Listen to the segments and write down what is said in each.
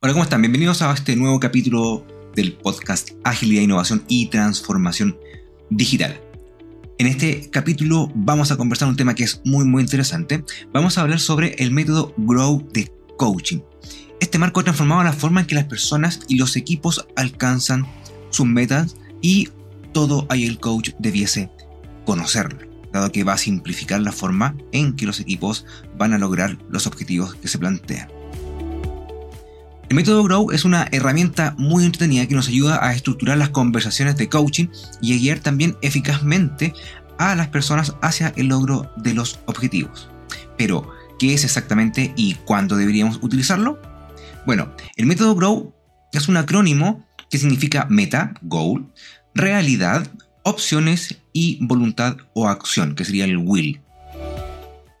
Hola, ¿cómo están? Bienvenidos a este nuevo capítulo del podcast Agilidad, Innovación y Transformación Digital. En este capítulo vamos a conversar un tema que es muy muy interesante. Vamos a hablar sobre el método Grow de Coaching. Este marco ha transformado la forma en que las personas y los equipos alcanzan sus metas y todo el coach debiese conocerlo, dado que va a simplificar la forma en que los equipos van a lograr los objetivos que se plantean. El método Grow es una herramienta muy entretenida que nos ayuda a estructurar las conversaciones de coaching y a guiar también eficazmente a las personas hacia el logro de los objetivos. Pero, ¿qué es exactamente y cuándo deberíamos utilizarlo? Bueno, el método Grow es un acrónimo que significa meta, goal, realidad, opciones y voluntad o acción, que sería el will.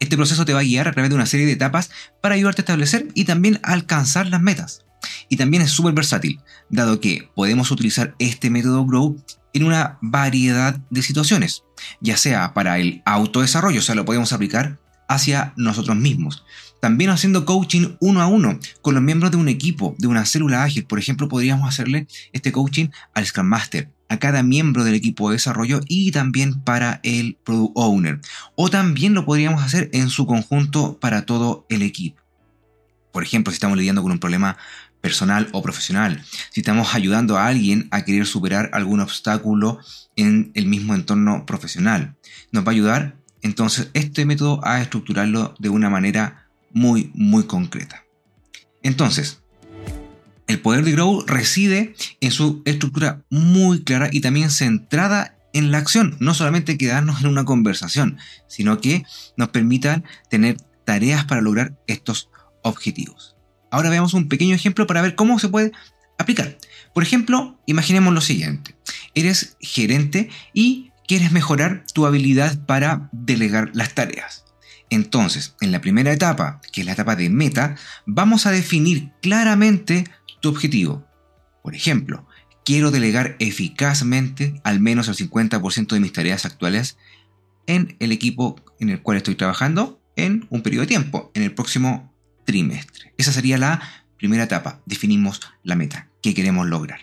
Este proceso te va a guiar a través de una serie de etapas para ayudarte a establecer y también alcanzar las metas. Y también es súper versátil, dado que podemos utilizar este método Grow en una variedad de situaciones, ya sea para el autodesarrollo, o sea, lo podemos aplicar hacia nosotros mismos. También haciendo coaching uno a uno con los miembros de un equipo, de una célula ágil. Por ejemplo, podríamos hacerle este coaching al Scrum Master, a cada miembro del equipo de desarrollo y también para el Product Owner. O también lo podríamos hacer en su conjunto para todo el equipo. Por ejemplo, si estamos lidiando con un problema personal o profesional, si estamos ayudando a alguien a querer superar algún obstáculo en el mismo entorno profesional, nos va a ayudar entonces este método a estructurarlo de una manera muy, muy concreta. Entonces, el poder de Grow reside en su estructura muy clara y también centrada en la acción, no solamente quedarnos en una conversación, sino que nos permitan tener tareas para lograr estos objetivos. Ahora veamos un pequeño ejemplo para ver cómo se puede aplicar. Por ejemplo, imaginemos lo siguiente. Eres gerente y quieres mejorar tu habilidad para delegar las tareas. Entonces, en la primera etapa, que es la etapa de meta, vamos a definir claramente objetivo. Por ejemplo, quiero delegar eficazmente al menos el 50% de mis tareas actuales en el equipo en el cual estoy trabajando en un periodo de tiempo, en el próximo trimestre. Esa sería la primera etapa. Definimos la meta que queremos lograr.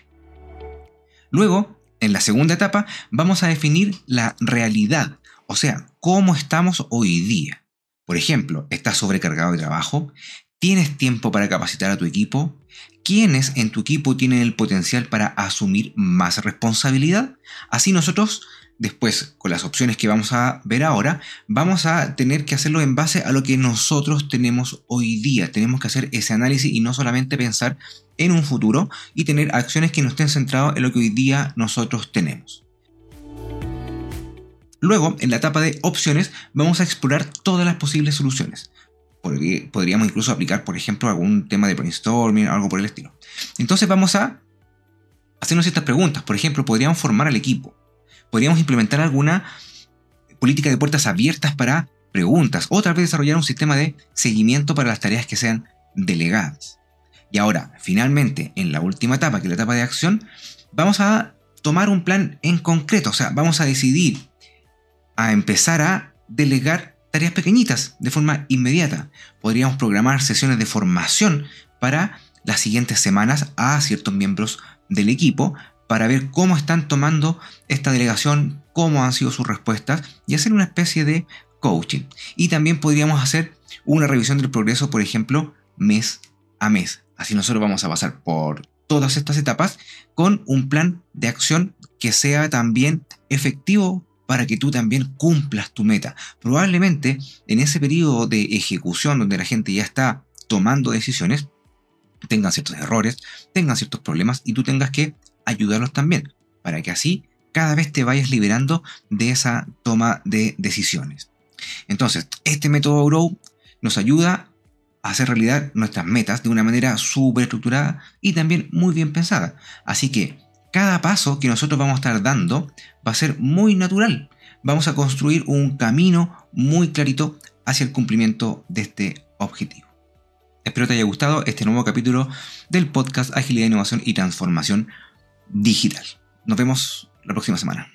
Luego, en la segunda etapa, vamos a definir la realidad, o sea, cómo estamos hoy día. Por ejemplo, ¿estás sobrecargado de trabajo? ¿Tienes tiempo para capacitar a tu equipo? ¿Quiénes en tu equipo tienen el potencial para asumir más responsabilidad? Así nosotros, después, con las opciones que vamos a ver ahora, vamos a tener que hacerlo en base a lo que nosotros tenemos hoy día. Tenemos que hacer ese análisis y no solamente pensar en un futuro y tener acciones que no estén centradas en lo que hoy día nosotros tenemos. Luego, en la etapa de opciones, vamos a explorar todas las posibles soluciones podríamos incluso aplicar, por ejemplo, algún tema de brainstorming, algo por el estilo. Entonces vamos a hacernos estas preguntas. Por ejemplo, podríamos formar al equipo. Podríamos implementar alguna política de puertas abiertas para preguntas o tal vez desarrollar un sistema de seguimiento para las tareas que sean delegadas. Y ahora, finalmente, en la última etapa, que es la etapa de acción, vamos a tomar un plan en concreto, o sea, vamos a decidir a empezar a delegar tareas pequeñitas de forma inmediata. Podríamos programar sesiones de formación para las siguientes semanas a ciertos miembros del equipo para ver cómo están tomando esta delegación, cómo han sido sus respuestas y hacer una especie de coaching. Y también podríamos hacer una revisión del progreso, por ejemplo, mes a mes. Así nosotros vamos a pasar por todas estas etapas con un plan de acción que sea también efectivo para que tú también cumplas tu meta. Probablemente en ese periodo de ejecución donde la gente ya está tomando decisiones, tengan ciertos errores, tengan ciertos problemas y tú tengas que ayudarlos también, para que así cada vez te vayas liberando de esa toma de decisiones. Entonces, este método Grow nos ayuda a hacer realidad nuestras metas de una manera súper estructurada y también muy bien pensada. Así que cada paso que nosotros vamos a estar dando va a ser muy natural. Vamos a construir un camino muy clarito hacia el cumplimiento de este objetivo. Espero te haya gustado este nuevo capítulo del podcast Agilidad, Innovación y Transformación Digital. Nos vemos la próxima semana.